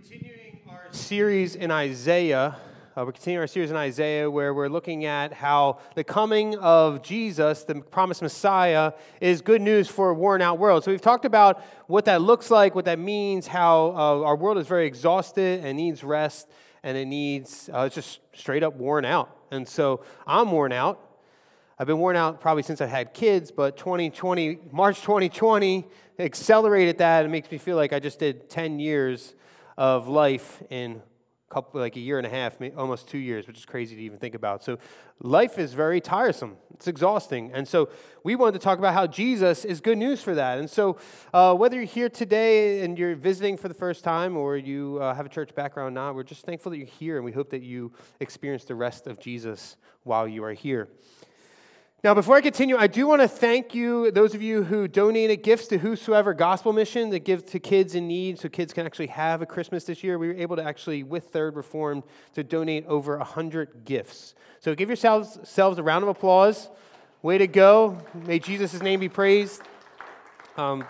continuing our series in Isaiah. Uh, we're continuing our series in Isaiah where we're looking at how the coming of Jesus, the promised Messiah, is good news for a worn out world. So we've talked about what that looks like, what that means, how uh, our world is very exhausted and needs rest, and it needs, uh, it's just straight up worn out. And so I'm worn out. I've been worn out probably since I had kids, but 2020, March 2020 accelerated that. It makes me feel like I just did 10 years of life in couple, like a year and a half, almost two years, which is crazy to even think about. So life is very tiresome. It's exhausting. And so we wanted to talk about how Jesus is good news for that. And so uh, whether you're here today and you're visiting for the first time or you uh, have a church background not, we're just thankful that you're here and we hope that you experience the rest of Jesus while you are here. Now, before I continue, I do want to thank you, those of you who donated gifts to Whosoever Gospel Mission that give to kids in need so kids can actually have a Christmas this year. We were able to actually, with Third Reformed, to donate over 100 gifts. So give yourselves, a round of applause. Way to go. May Jesus' name be praised. Um,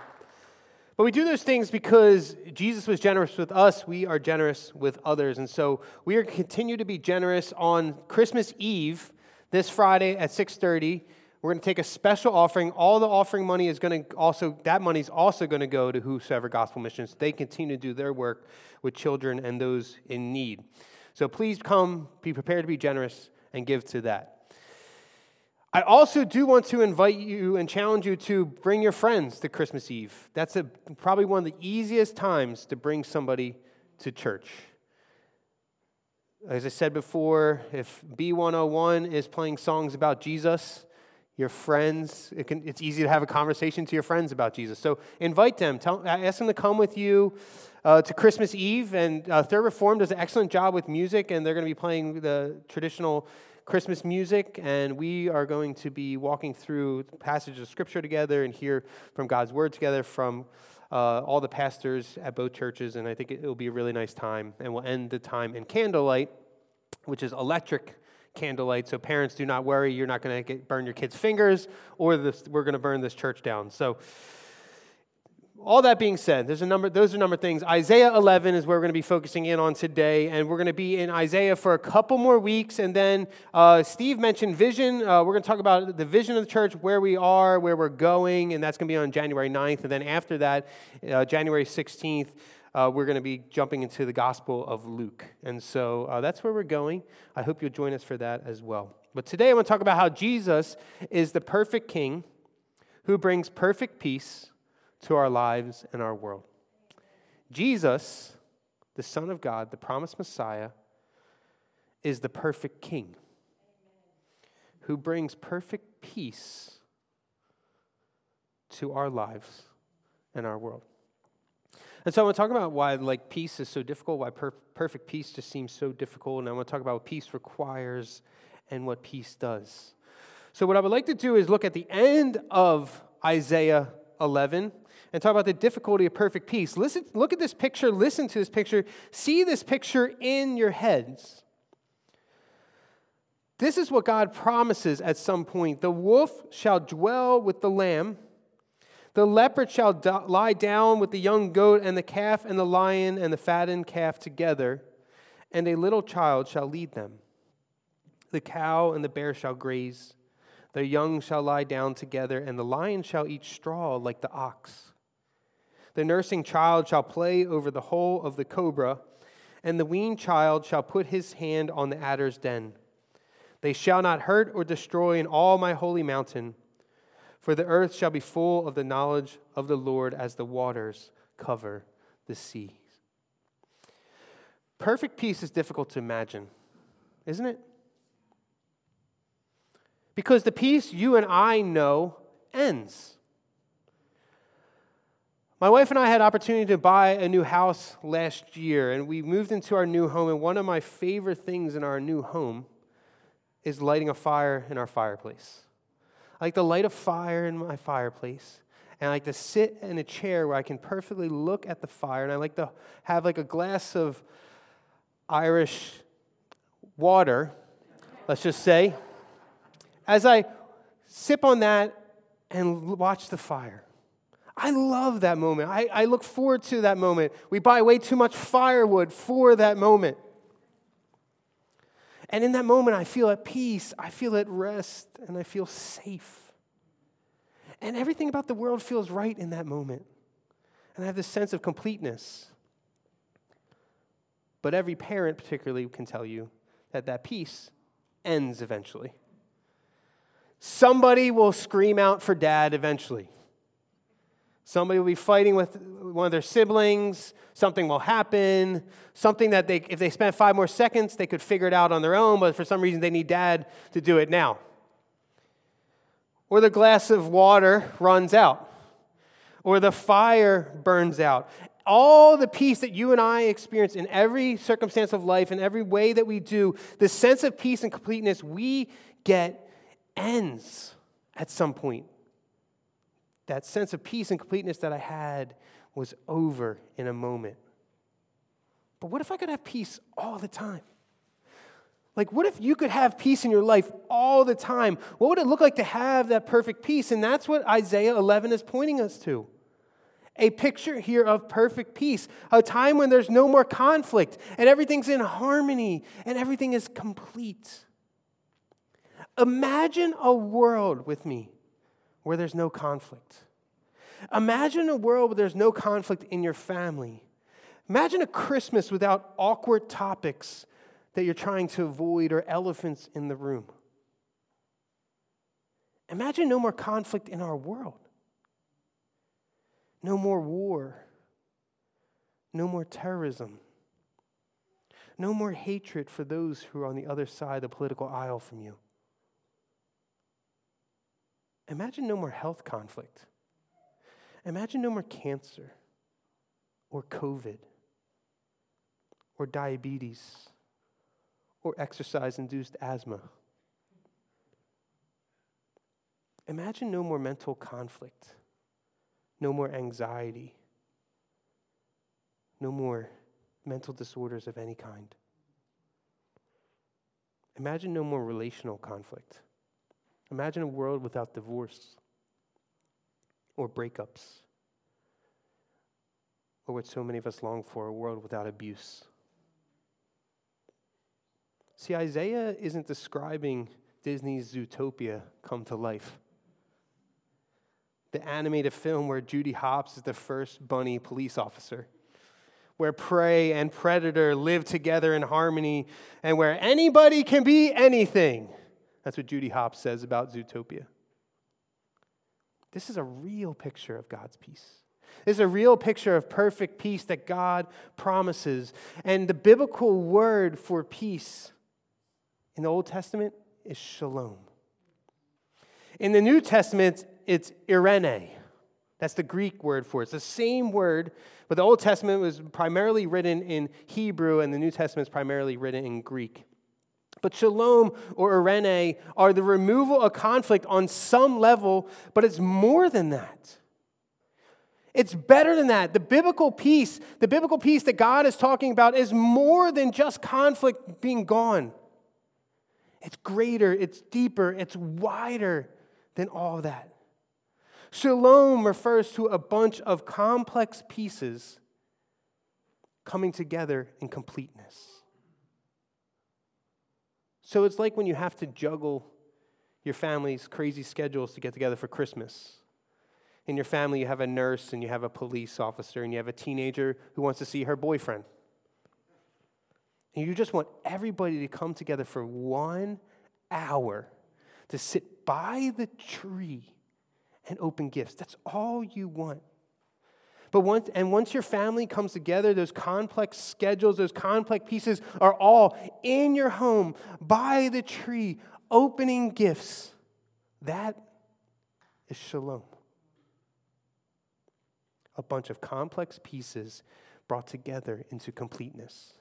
but we do those things because Jesus was generous with us. We are generous with others. And so we are continue to be generous on Christmas Eve this Friday at 6:30. We're going to take a special offering. All the offering money is going to also that money is also going to go to whosoever gospel missions. They continue to do their work with children and those in need. So please come, be prepared to be generous and give to that. I also do want to invite you and challenge you to bring your friends to Christmas Eve. That's a, probably one of the easiest times to bring somebody to church. As I said before, if B101 is playing songs about Jesus, your friends, it can, it's easy to have a conversation to your friends about Jesus. So invite them, tell, ask them to come with you uh, to Christmas Eve. And uh, Third Reform does an excellent job with music, and they're going to be playing the traditional Christmas music. And we are going to be walking through passages of Scripture together and hear from God's Word together from uh, all the pastors at both churches, and I think it will be a really nice time. And we'll end the time in candlelight, which is electric candlelight. So parents, do not worry; you're not going to burn your kids' fingers, or this, we're going to burn this church down. So all that being said, there's a number, those are a number of things. Isaiah 11 is where we're going to be focusing in on today, and we're going to be in Isaiah for a couple more weeks. And then uh, Steve mentioned vision. Uh, we're going to talk about the vision of the church, where we are, where we're going, and that's going to be on January 9th. And then after that, uh, January 16th, uh, we're going to be jumping into the Gospel of Luke. And so uh, that's where we're going. I hope you'll join us for that as well. But today I want to talk about how Jesus is the perfect king who brings perfect peace to our lives and our world. Jesus, the Son of God, the promised Messiah, is the perfect King who brings perfect peace to our lives and our world. And so I want to talk about why like peace is so difficult, why per- perfect peace just seems so difficult, and I want to talk about what peace requires and what peace does. So what I would like to do is look at the end of Isaiah 11 and talk about the difficulty of perfect peace. Listen, look at this picture, listen to this picture, see this picture in your heads. This is what God promises at some point. The wolf shall dwell with the lamb, the leopard shall do- lie down with the young goat, and the calf and the lion and the fattened calf together, and a little child shall lead them. The cow and the bear shall graze. Their young shall lie down together, and the lion shall eat straw like the ox. The nursing child shall play over the hole of the cobra, and the weaned child shall put his hand on the adder's den. They shall not hurt or destroy in all my holy mountain, for the earth shall be full of the knowledge of the Lord as the waters cover the seas. Perfect peace is difficult to imagine, isn't it? Because the peace you and I know ends. My wife and I had opportunity to buy a new house last year, and we moved into our new home. And one of my favorite things in our new home is lighting a fire in our fireplace. I like to light a fire in my fireplace, and I like to sit in a chair where I can perfectly look at the fire, and I like to have like a glass of Irish water, let's just say, as I sip on that and watch the fire. I love that moment. I, I look forward to that moment. We buy way too much firewood for that moment. And in that moment, I feel at peace, I feel at rest, and I feel safe. And everything about the world feels right in that moment. And I have this sense of completeness. But every parent, particularly, can tell you that that peace ends eventually. Somebody will scream out for dad eventually. Somebody will be fighting with one of their siblings. Something will happen. Something that they, if they spent five more seconds, they could figure it out on their own, but for some reason they need dad to do it now. Or the glass of water runs out. Or the fire burns out. All the peace that you and I experience in every circumstance of life, in every way that we do, the sense of peace and completeness we get ends at some point. That sense of peace and completeness that I had was over in a moment. But what if I could have peace all the time? Like, what if you could have peace in your life all the time? What would it look like to have that perfect peace? And that's what Isaiah 11 is pointing us to. A picture here of perfect peace, a time when there's no more conflict and everything's in harmony and everything is complete. Imagine a world with me where there's no conflict. Imagine a world where there's no conflict in your family. Imagine a Christmas without awkward topics that you're trying to avoid or elephants in the room. Imagine no more conflict in our world. No more war. No more terrorism. No more hatred for those who are on the other side of the political aisle from you. Imagine no more health conflict. Imagine no more cancer or COVID or diabetes or exercise induced asthma. Imagine no more mental conflict, no more anxiety, no more mental disorders of any kind. Imagine no more relational conflict. Imagine a world without divorce or breakups, or what so many of us long for a world without abuse. See, Isaiah isn't describing Disney's Zootopia come to life. The animated film where Judy Hopps is the first bunny police officer, where prey and predator live together in harmony, and where anybody can be anything. That's what Judy Hopps says about Zootopia. This is a real picture of God's peace. This is a real picture of perfect peace that God promises. And the biblical word for peace in the Old Testament is shalom. In the New Testament, it's irene. That's the Greek word for it. It's the same word, but the Old Testament was primarily written in Hebrew, and the New Testament is primarily written in Greek. But shalom or irene are the removal of conflict on some level, but it's more than that. It's better than that. The biblical peace, the biblical peace that God is talking about, is more than just conflict being gone. It's greater, it's deeper, it's wider than all that. Shalom refers to a bunch of complex pieces coming together in completeness. So it's like when you have to juggle your family's crazy schedules to get together for Christmas. In your family, you have a nurse and you have a police officer and you have a teenager who wants to see her boyfriend. And you just want everybody to come together for one hour to sit by the tree and open gifts. That's all you want. But once, and once your family comes together, those complex schedules, those complex pieces are all in your home, by the tree, opening gifts. That is shalom. A bunch of complex pieces brought together into completeness.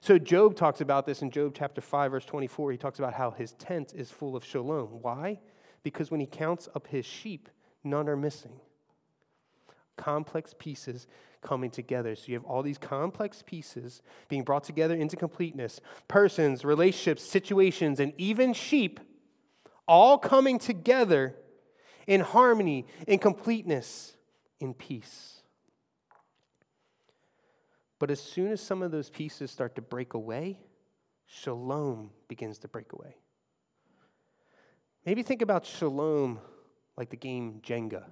So Job talks about this in Job chapter 5, verse 24. He talks about how his tent is full of shalom. Why? Because when he counts up his sheep, none are missing complex pieces coming together. So you have all these complex pieces being brought together into completeness persons, relationships, situations, and even sheep all coming together in harmony, in completeness. in peace. But as soon as some of those pieces start to break away, shalom begins to break away. Maybe think about shalom like the game Jenga.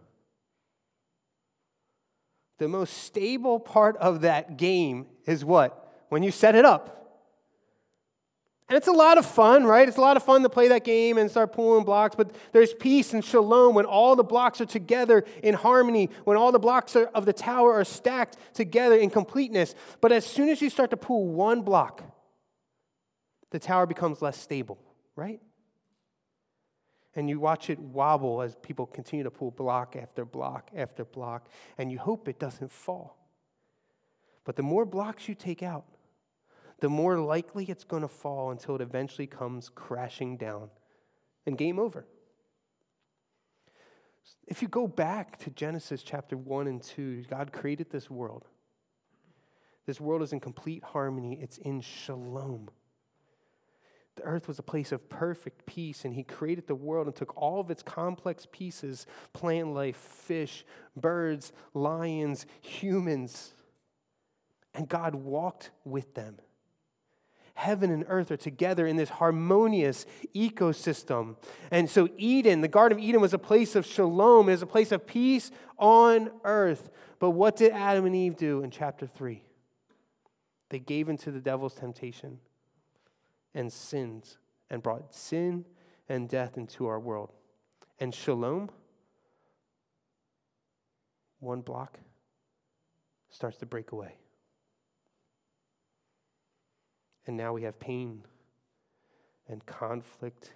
The most stable part of that game is what? When you set it up. And it's a lot of fun, right? It's a lot of fun to play that game and start pulling blocks, but there's peace and shalom when all the blocks are together in harmony, when all the blocks are, of the tower are stacked together in completeness. But as soon as you start to pull one block, the tower becomes less stable, right? And you watch it wobble as people continue to pull block after block after block, and you hope it doesn't fall. But the more blocks you take out, the more likely it's going to fall until it eventually comes crashing down and game over. If you go back to Genesis chapter 1 and 2, God created this world. This world is in complete harmony, it's in shalom. The earth was a place of perfect peace, and He created the world and took all of its complex pieces plant life, fish, birds, lions, humans and God walked with them heaven and earth are together in this harmonious ecosystem. And so, Eden, the Garden of Eden, was a place of shalom, it was a place of peace on earth. But what did Adam and Eve do in chapter 3? They gave into the devil's temptation and sinned and brought sin and death into our world. And shalom, one block, starts to break away. And now we have pain and conflict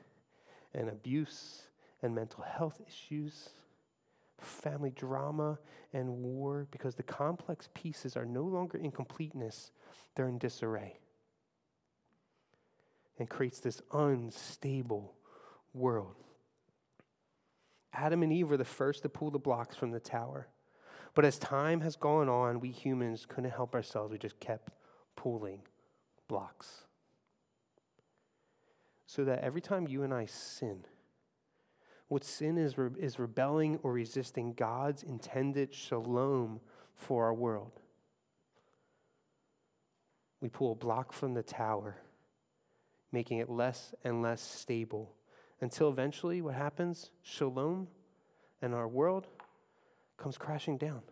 and abuse and mental health issues, family drama and war, because the complex pieces are no longer in completeness, they're in disarray. And creates this unstable world. Adam and Eve were the first to pull the blocks from the tower. But as time has gone on, we humans couldn't help ourselves. We just kept pulling blocks. So that every time you and I sin, what sin is, re- is rebelling or resisting God's intended shalom for our world. We pull a block from the tower, making it less and less stable until eventually what happens? Shalom and our world comes crashing down.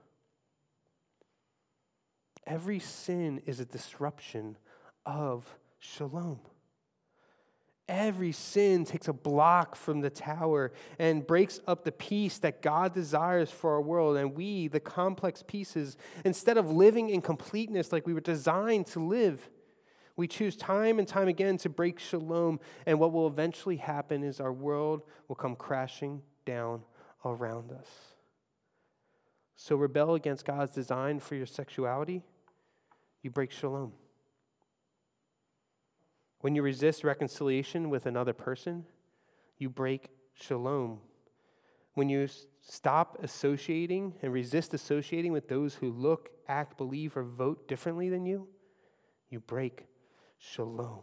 Every sin is a disruption of shalom. Every sin takes a block from the tower and breaks up the peace that God desires for our world. And we, the complex pieces, instead of living in completeness like we were designed to live, we choose time and time again to break shalom. And what will eventually happen is our world will come crashing down around us. So rebel against God's design for your sexuality, you break shalom. When you resist reconciliation with another person, you break shalom. When you stop associating and resist associating with those who look, act, believe, or vote differently than you, you break shalom.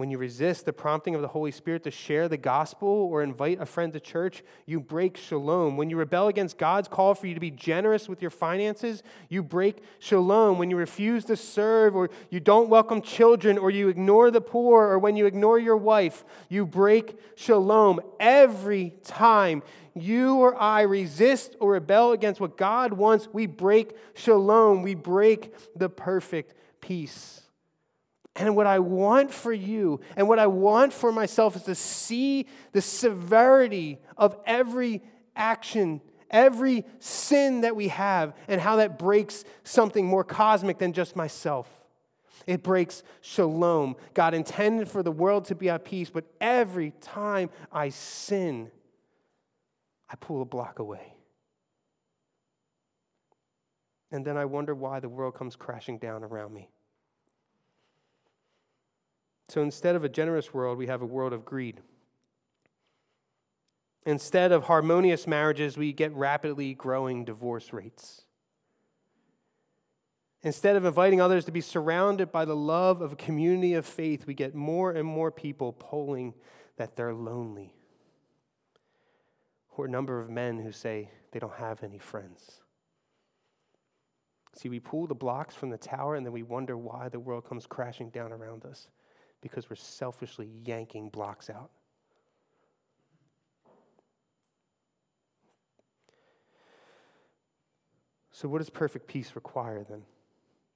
When you resist the prompting of the Holy Spirit to share the gospel or invite a friend to church, you break shalom. When you rebel against God's call for you to be generous with your finances, you break shalom. When you refuse to serve or you don't welcome children or you ignore the poor or when you ignore your wife, you break shalom. Every time you or I resist or rebel against what God wants, we break shalom. We break the perfect peace. And what I want for you and what I want for myself is to see the severity of every action, every sin that we have, and how that breaks something more cosmic than just myself. It breaks shalom. God intended for the world to be at peace, but every time I sin, I pull a block away. And then I wonder why the world comes crashing down around me. So instead of a generous world, we have a world of greed. Instead of harmonious marriages, we get rapidly growing divorce rates. Instead of inviting others to be surrounded by the love of a community of faith, we get more and more people polling that they're lonely. or a number of men who say they don't have any friends. See, we pull the blocks from the tower and then we wonder why the world comes crashing down around us because we're selfishly yanking blocks out. So, what does perfect peace require then?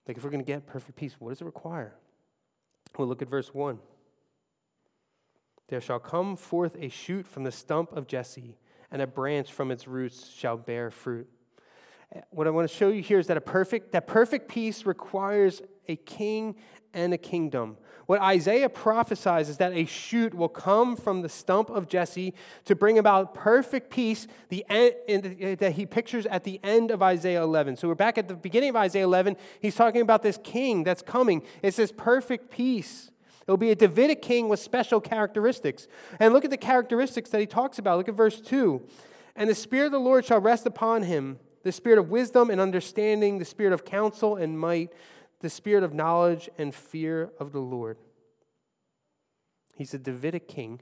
Like, if we're going to get perfect peace, what does it require? Well, look at verse 1. There shall come forth a shoot from the stump of Jesse, and a branch from its roots shall bear fruit. What I want to show you here is that a perfect that perfect peace requires a king and a kingdom. What Isaiah prophesies is that a shoot will come from the stump of Jesse to bring about perfect peace the end, eh, that he pictures at the end of Isaiah 11. So we're back at the beginning of Isaiah 11. He's talking about this king that's coming. It's this perfect peace. It'll be a Davidic king with special characteristics. And look at the characteristics that he talks about. Look at verse 2. And the Spirit of the Lord shall rest upon him the Spirit of wisdom and understanding, the Spirit of counsel and might, the Spirit of knowledge and fear of the Lord. He's a Davidic king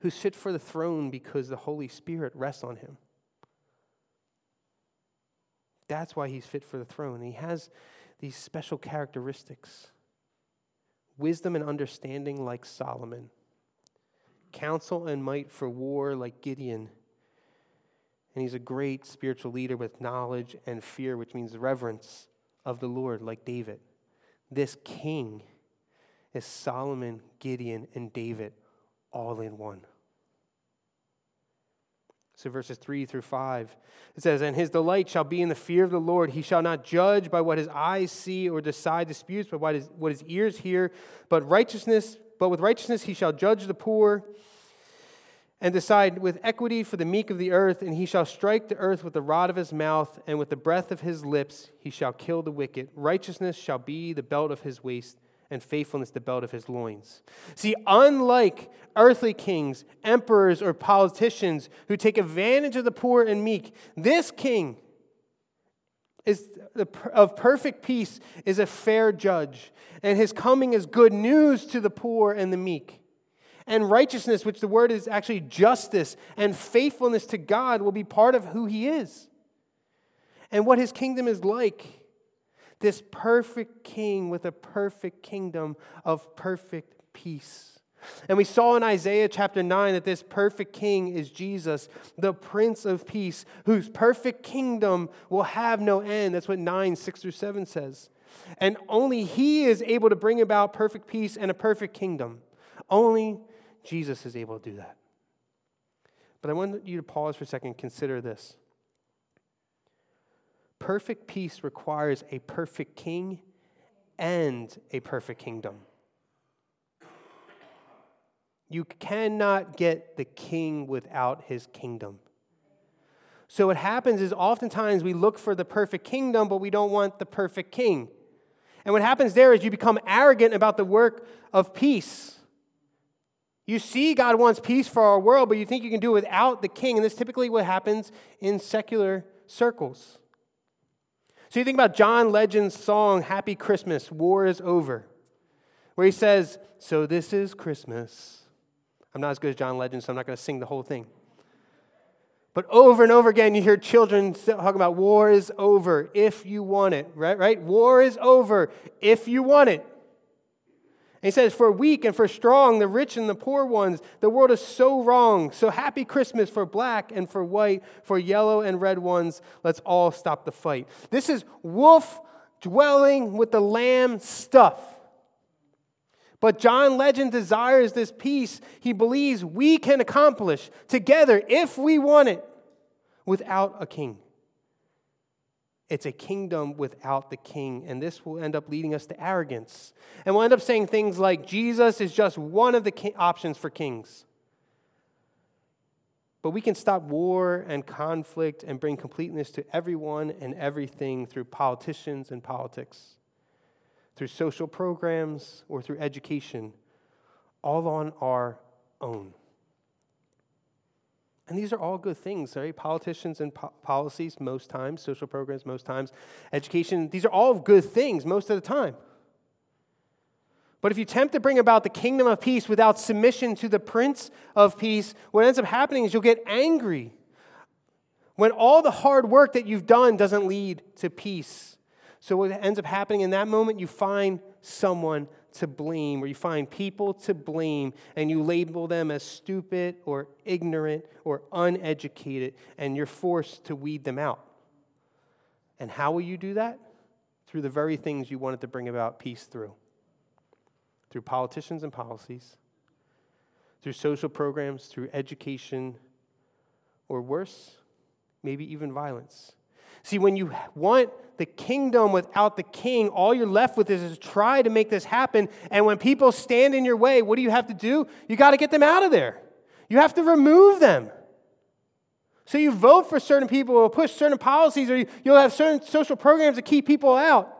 who's fit for the throne because the Holy Spirit rests on him. That's why he's fit for the throne. He has these special characteristics wisdom and understanding like Solomon, counsel and might for war like Gideon. And he's a great spiritual leader with knowledge and fear, which means reverence of the Lord, like David. This king is Solomon, Gideon, and David all in one. So, verses 3 through 5, it says, And his delight shall be in the fear of the Lord. He shall not judge by what his eyes see or decide disputes by what his, what his ears hear, but righteousness, but with righteousness he shall judge the poor and decide with equity for the meek of the earth, and he shall strike the earth with the rod of his mouth, and with the breath of his lips he shall kill the wicked. Righteousness shall be the belt of his waist, and faithfulness the belt of his loins. See, unlike earthly kings, emperors, or politicians who take advantage of the poor and meek, this king is of perfect peace is a fair judge, and his coming is good news to the poor and the meek. And righteousness, which the word is actually justice and faithfulness to God, will be part of who he is and what his kingdom is like this perfect king with a perfect kingdom of perfect peace. And we saw in Isaiah chapter 9 that this perfect king is Jesus, the Prince of Peace, whose perfect kingdom will have no end. That's what 9, 6 through 7 says. And only he is able to bring about perfect peace and a perfect kingdom. Only Jesus is able to do that. But I want you to pause for a second and consider this. Perfect peace requires a perfect king and a perfect kingdom. You cannot get the king without his kingdom. So, what happens is oftentimes we look for the perfect kingdom, but we don't want the perfect king. And what happens there is you become arrogant about the work of peace. You see, God wants peace for our world, but you think you can do it without the king. And this is typically what happens in secular circles. So you think about John Legend's song, Happy Christmas, War is Over, where he says, So this is Christmas. I'm not as good as John Legend, so I'm not going to sing the whole thing. But over and over again, you hear children talking about war is over if you want it, right? Right? War is over if you want it he says, For weak and for strong, the rich and the poor ones, the world is so wrong. So happy Christmas for black and for white, for yellow and red ones. Let's all stop the fight. This is wolf dwelling with the lamb stuff. But John Legend desires this peace he believes we can accomplish together if we want it without a king. It's a kingdom without the king, and this will end up leading us to arrogance. And we'll end up saying things like Jesus is just one of the options for kings. But we can stop war and conflict and bring completeness to everyone and everything through politicians and politics, through social programs, or through education, all on our own. And these are all good things, right? Politicians and po- policies, most times, social programs, most times, education, these are all good things most of the time. But if you attempt to bring about the kingdom of peace without submission to the Prince of Peace, what ends up happening is you'll get angry when all the hard work that you've done doesn't lead to peace. So, what ends up happening in that moment, you find someone to blame, or you find people to blame, and you label them as stupid or ignorant or uneducated, and you're forced to weed them out. And how will you do that? Through the very things you wanted to bring about peace through through politicians and policies, through social programs, through education, or worse, maybe even violence. See, when you want the kingdom without the king, all you're left with is, is try to make this happen. And when people stand in your way, what do you have to do? You got to get them out of there. You have to remove them. So you vote for certain people or push certain policies, or you'll have certain social programs to keep people out.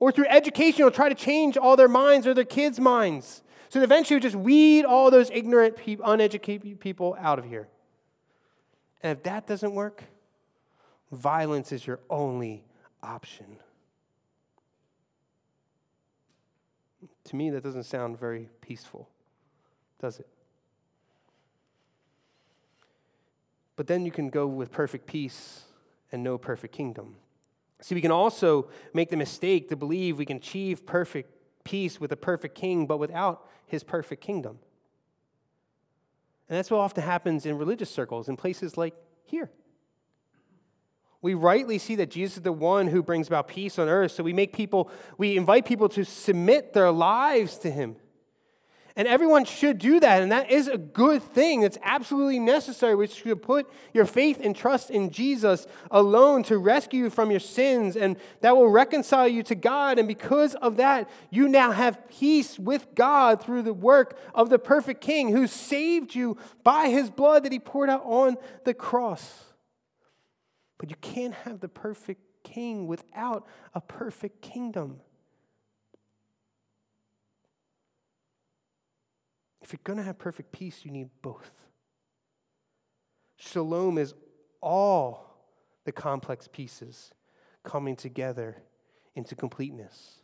Or through education, you'll try to change all their minds or their kids' minds. So eventually, you just weed all those ignorant, uneducated people out of here. And if that doesn't work, violence is your only option. To me, that doesn't sound very peaceful, does it? But then you can go with perfect peace and no perfect kingdom. See, we can also make the mistake to believe we can achieve perfect peace with a perfect king, but without his perfect kingdom. And that's what often happens in religious circles, in places like here. We rightly see that Jesus is the one who brings about peace on earth, so we make people, we invite people to submit their lives to him. And everyone should do that, and that is a good thing. It's absolutely necessary. We should put your faith and trust in Jesus alone to rescue you from your sins, and that will reconcile you to God. And because of that, you now have peace with God through the work of the perfect King who saved you by his blood that he poured out on the cross. But you can't have the perfect King without a perfect kingdom. If you're going to have perfect peace, you need both. Shalom is all the complex pieces coming together into completeness.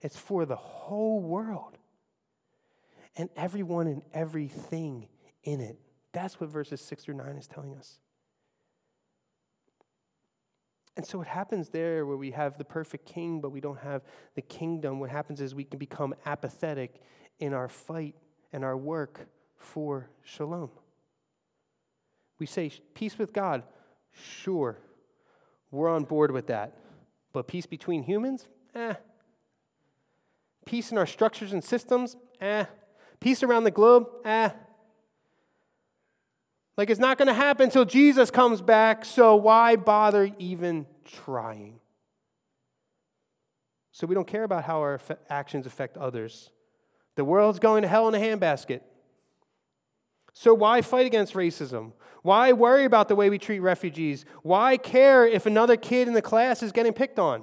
It's for the whole world and everyone and everything in it. That's what verses 6 through 9 is telling us. And so, what happens there, where we have the perfect king, but we don't have the kingdom, what happens is we can become apathetic in our fight and our work for shalom. We say, peace with God, sure, we're on board with that. But peace between humans, eh. Peace in our structures and systems, eh. Peace around the globe, eh. Like it's not going to happen until Jesus comes back, so why bother even trying? So we don't care about how our actions affect others. The world's going to hell in a handbasket. So why fight against racism? Why worry about the way we treat refugees? Why care if another kid in the class is getting picked on?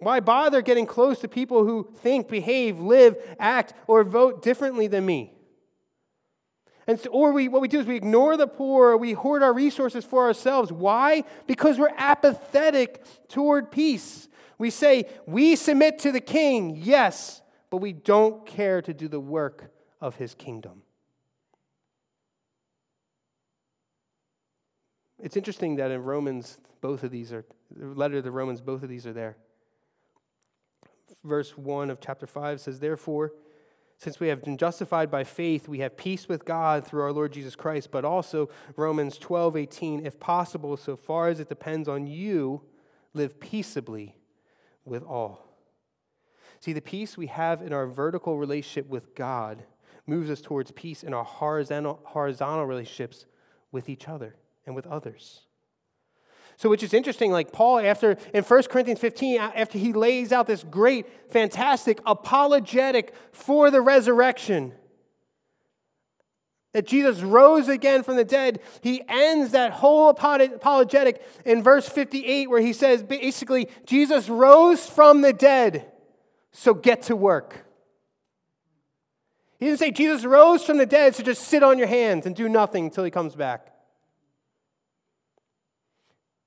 Why bother getting close to people who think, behave, live, act, or vote differently than me? And so, or we, what we do is we ignore the poor, we hoard our resources for ourselves. Why? Because we're apathetic toward peace. We say, we submit to the king, yes, but we don't care to do the work of his kingdom. It's interesting that in Romans, both of these are, the letter to the Romans, both of these are there. Verse 1 of chapter 5 says, Therefore, since we have been justified by faith, we have peace with God through our Lord Jesus Christ. But also, Romans 12, 18, if possible, so far as it depends on you, live peaceably with all. See, the peace we have in our vertical relationship with God moves us towards peace in our horizontal, horizontal relationships with each other and with others. So, which is interesting, like Paul, after in 1 Corinthians 15, after he lays out this great, fantastic apologetic for the resurrection, that Jesus rose again from the dead, he ends that whole apologetic in verse 58, where he says basically, Jesus rose from the dead. So get to work. He didn't say Jesus rose from the dead, so just sit on your hands and do nothing until he comes back.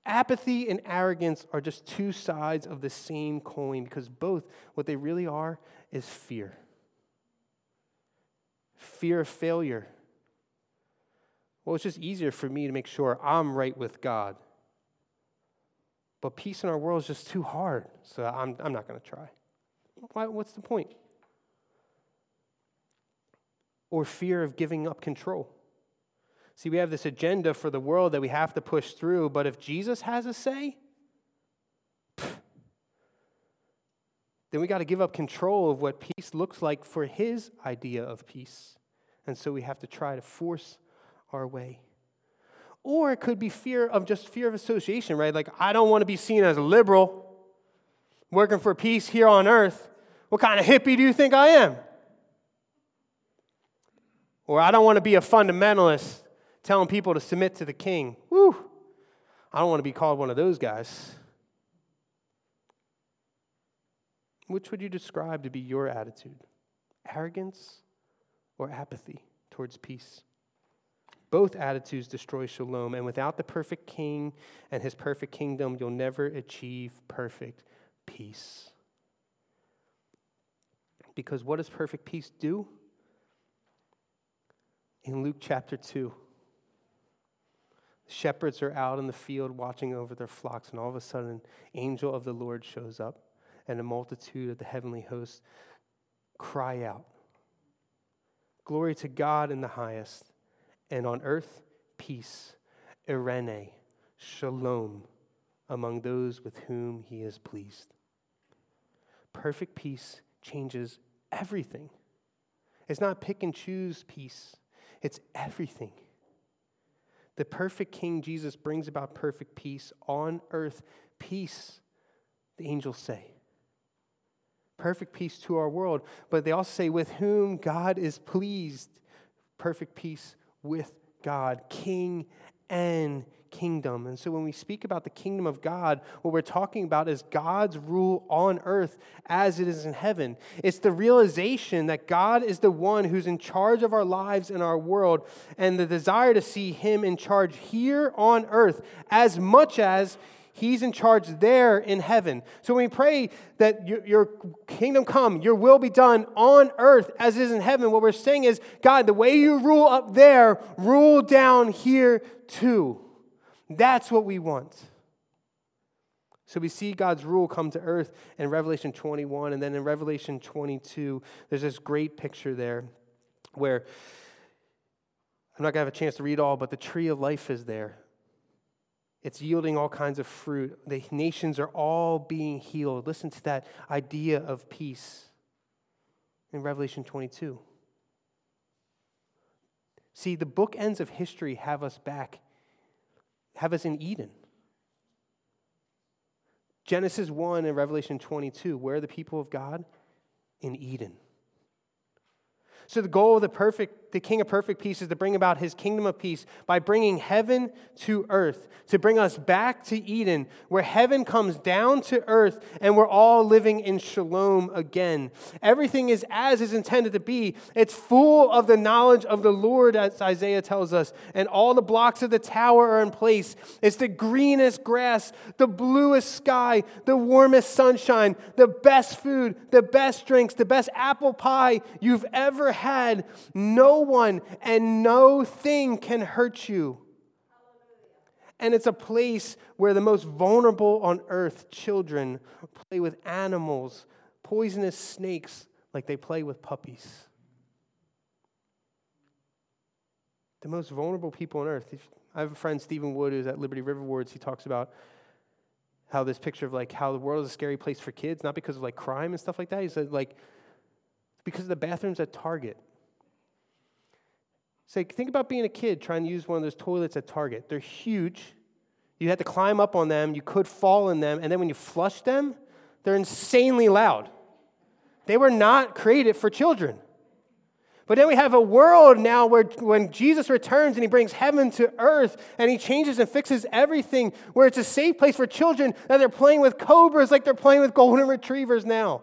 Apathy and arrogance are just two sides of the same coin because both, what they really are, is fear. Fear of failure. Well, it's just easier for me to make sure I'm right with God. But peace in our world is just too hard, so I'm, I'm not going to try. Why, what's the point? Or fear of giving up control. See, we have this agenda for the world that we have to push through, but if Jesus has a say, then we got to give up control of what peace looks like for his idea of peace. And so we have to try to force our way. Or it could be fear of just fear of association, right? Like, I don't want to be seen as a liberal working for peace here on earth. What kind of hippie do you think I am? Or I don't want to be a fundamentalist telling people to submit to the king. Woo! I don't want to be called one of those guys. Which would you describe to be your attitude? Arrogance or apathy towards peace? Both attitudes destroy shalom, and without the perfect king and his perfect kingdom, you'll never achieve perfect peace. Because what does perfect peace do? In Luke chapter 2, Shepherds are out in the field watching over their flocks, and all of a sudden, an angel of the Lord shows up, and a multitude of the heavenly hosts cry out Glory to God in the highest, and on earth, peace, Irene, shalom, among those with whom he is pleased. Perfect peace changes everything. It's not pick and choose peace, it's everything. The perfect King Jesus brings about perfect peace on earth. Peace, the angels say. Perfect peace to our world. But they also say, with whom God is pleased. Perfect peace with God, King and kingdom. And so when we speak about the kingdom of God, what we're talking about is God's rule on earth as it is in heaven. It's the realization that God is the one who's in charge of our lives and our world, and the desire to see Him in charge here on earth as much as He's in charge there in heaven. So when we pray that your, kingdom come, your will be done on earth as it is in heaven, what we're saying is, God, the way you rule up there, rule down here too. That's what we want. So we see God's rule come to earth in Revelation 21, and then in Revelation 22, there's this great picture there where I'm not going to have a chance to read all, but the tree of life is there. It's yielding all kinds of fruit. The nations are all being healed. Listen to that idea of peace in Revelation 22. See, the bookends of history have us back have us in Eden. Genesis 1 and Revelation 22, where are the people of God? In Eden. So, the goal of the perfect, the King of perfect peace is to bring about his kingdom of peace by bringing heaven to earth, to bring us back to Eden, where heaven comes down to earth and we're all living in shalom again. Everything is as is intended to be. It's full of the knowledge of the Lord, as Isaiah tells us, and all the blocks of the tower are in place. It's the greenest grass, the bluest sky, the warmest sunshine, the best food, the best drinks, the best apple pie you've ever had, no one and no thing can hurt you. And it's a place where the most vulnerable on earth, children, play with animals, poisonous snakes, like they play with puppies. The most vulnerable people on earth. I have a friend, Stephen Wood, who's at Liberty River Wards. He talks about how this picture of like how the world is a scary place for kids, not because of like crime and stuff like that. He said like because of the bathrooms at Target. Say, think about being a kid trying to use one of those toilets at Target. They're huge. You had to climb up on them, you could fall in them, and then when you flush them, they're insanely loud. They were not created for children. But then we have a world now where when Jesus returns and he brings heaven to earth and he changes and fixes everything, where it's a safe place for children that they're playing with cobras like they're playing with golden retrievers now.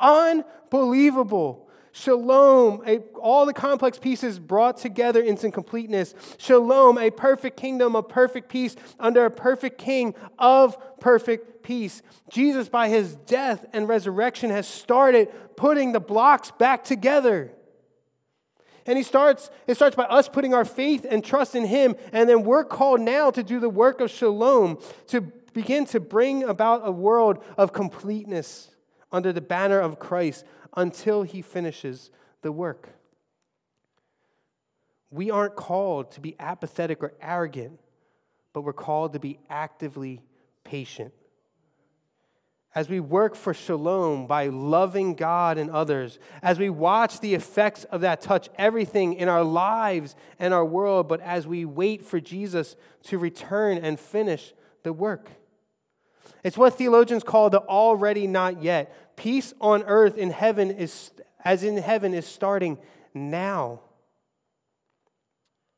Unbelievable. Shalom, a, all the complex pieces brought together into completeness. Shalom, a perfect kingdom of perfect peace under a perfect king of perfect peace. Jesus, by his death and resurrection, has started putting the blocks back together. And he starts, it starts by us putting our faith and trust in him. And then we're called now to do the work of shalom, to begin to bring about a world of completeness under the banner of Christ until he finishes the work. We aren't called to be apathetic or arrogant, but we're called to be actively patient. As we work for shalom by loving God and others, as we watch the effects of that touch everything in our lives and our world, but as we wait for Jesus to return and finish the work. It's what theologians call the already not yet. Peace on earth in heaven is as in heaven is starting now.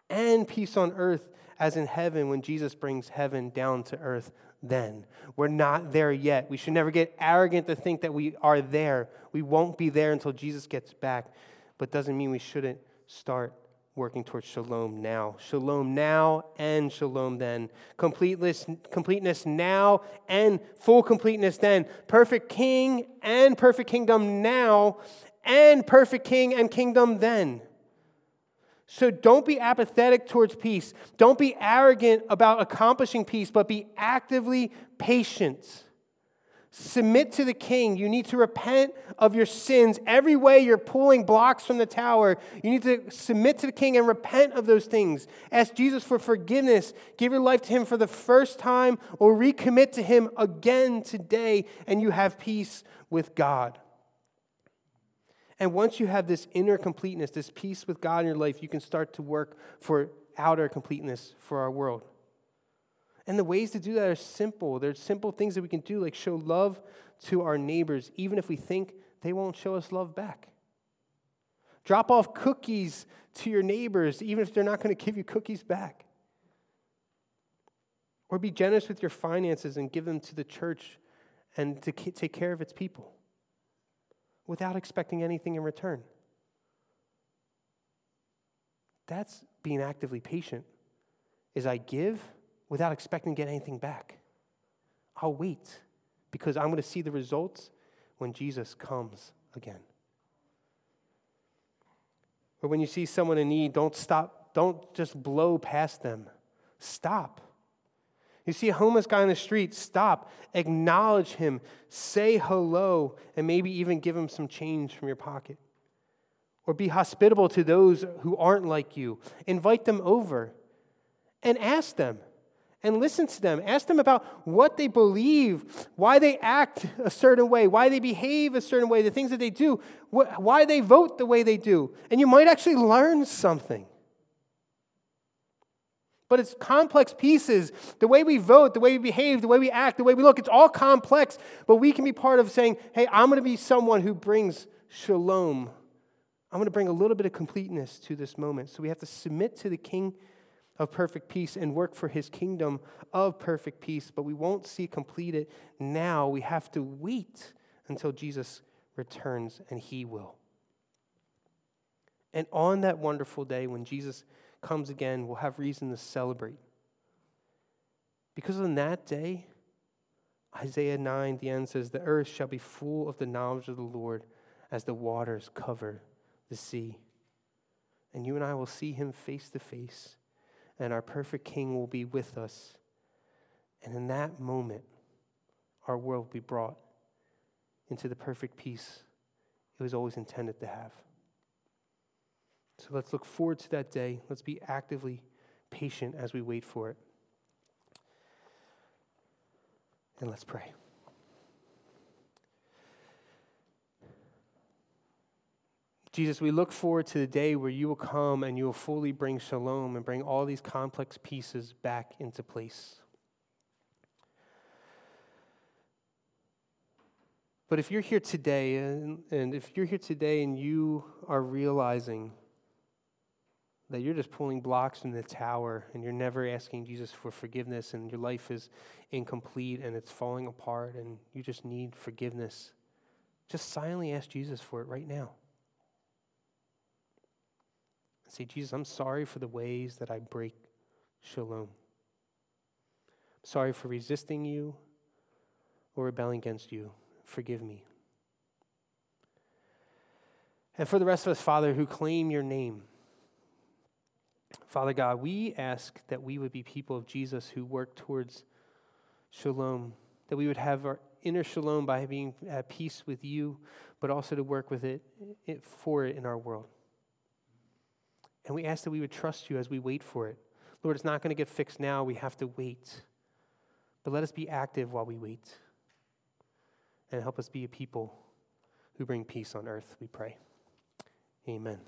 And peace on earth as in heaven when Jesus brings heaven down to earth then. We're not there yet. We should never get arrogant to think that we are there. We won't be there until Jesus gets back, but doesn't mean we shouldn't start working towards shalom now. Shalom now and shalom then. Completeness, completeness now and full completeness then. Perfect king and perfect kingdom now and perfect king and kingdom then. So don't be apathetic towards peace. Don't be arrogant about accomplishing peace, but be actively patient. Submit to the king. You need to repent of your sins. Every way you're pulling blocks from the tower, you need to submit to the king and repent of those things. Ask Jesus for forgiveness. Give your life to him for the first time or recommit to him again today, and you have peace with God. And once you have this inner completeness, this peace with God in your life, you can start to work for outer completeness for our world. And the ways to do that are simple. There's simple things that we can do, like show love to our neighbors, even if we think they won't show us love back. Drop off cookies to your neighbors, even if they're not going to give you cookies back. Or be generous with your finances and give them to the church and to take care of its people without expecting anything in return. That's being actively patient. Is I give without expecting to get anything back. I'll wait because I'm going to see the results when Jesus comes again. Or when you see someone in need, don't stop, don't just blow past them. Stop. You see a homeless guy on the street, stop, acknowledge him, say hello, and maybe even give him some change from your pocket. Or be hospitable to those who aren't like you. Invite them over and ask them and listen to them. Ask them about what they believe, why they act a certain way, why they behave a certain way, the things that they do, why they vote the way they do. And you might actually learn something. But it's complex pieces. The way we vote, the way we behave, the way we act, the way we look, it's all complex. But we can be part of saying, hey, I'm going to be someone who brings shalom. I'm going to bring a little bit of completeness to this moment. So we have to submit to the King of perfect peace and work for his kingdom of perfect peace, but we won't see completed now. We have to wait until Jesus returns, and he will. And on that wonderful day when Jesus comes again, we'll have reason to celebrate. Because on that day, Isaiah 9, the end says, The earth shall be full of the knowledge of the Lord as the waters cover the sea. And you and I will see him face to face and our perfect King will be with us. And in that moment, our world will be brought into the perfect peace it was always intended to have. So let's look forward to that day. Let's be actively patient as we wait for it. And let's pray. Jesus, we look forward to the day where you will come and you will fully bring shalom and bring all these complex pieces back into place. But if you're here today, and, and if you're here today and you are realizing that you're just pulling blocks from the tower and you're never asking Jesus for forgiveness and your life is incomplete and it's falling apart and you just need forgiveness, just silently ask Jesus for it right now. Say, Jesus, I'm sorry for the ways that I break shalom. I'm sorry for resisting you or rebelling against you. Forgive me. And for the rest of us, Father, who claim your name, Father God, we ask that we would be people of Jesus who work towards shalom, that we would have our inner shalom by being at peace with you, but also to work with it, it for it in our world. And we ask that we would trust you as we wait for it. Lord, it's not going to get fixed now. We have to wait. But let us be active while we wait. And help us be a people who bring peace on earth, we pray. Amen.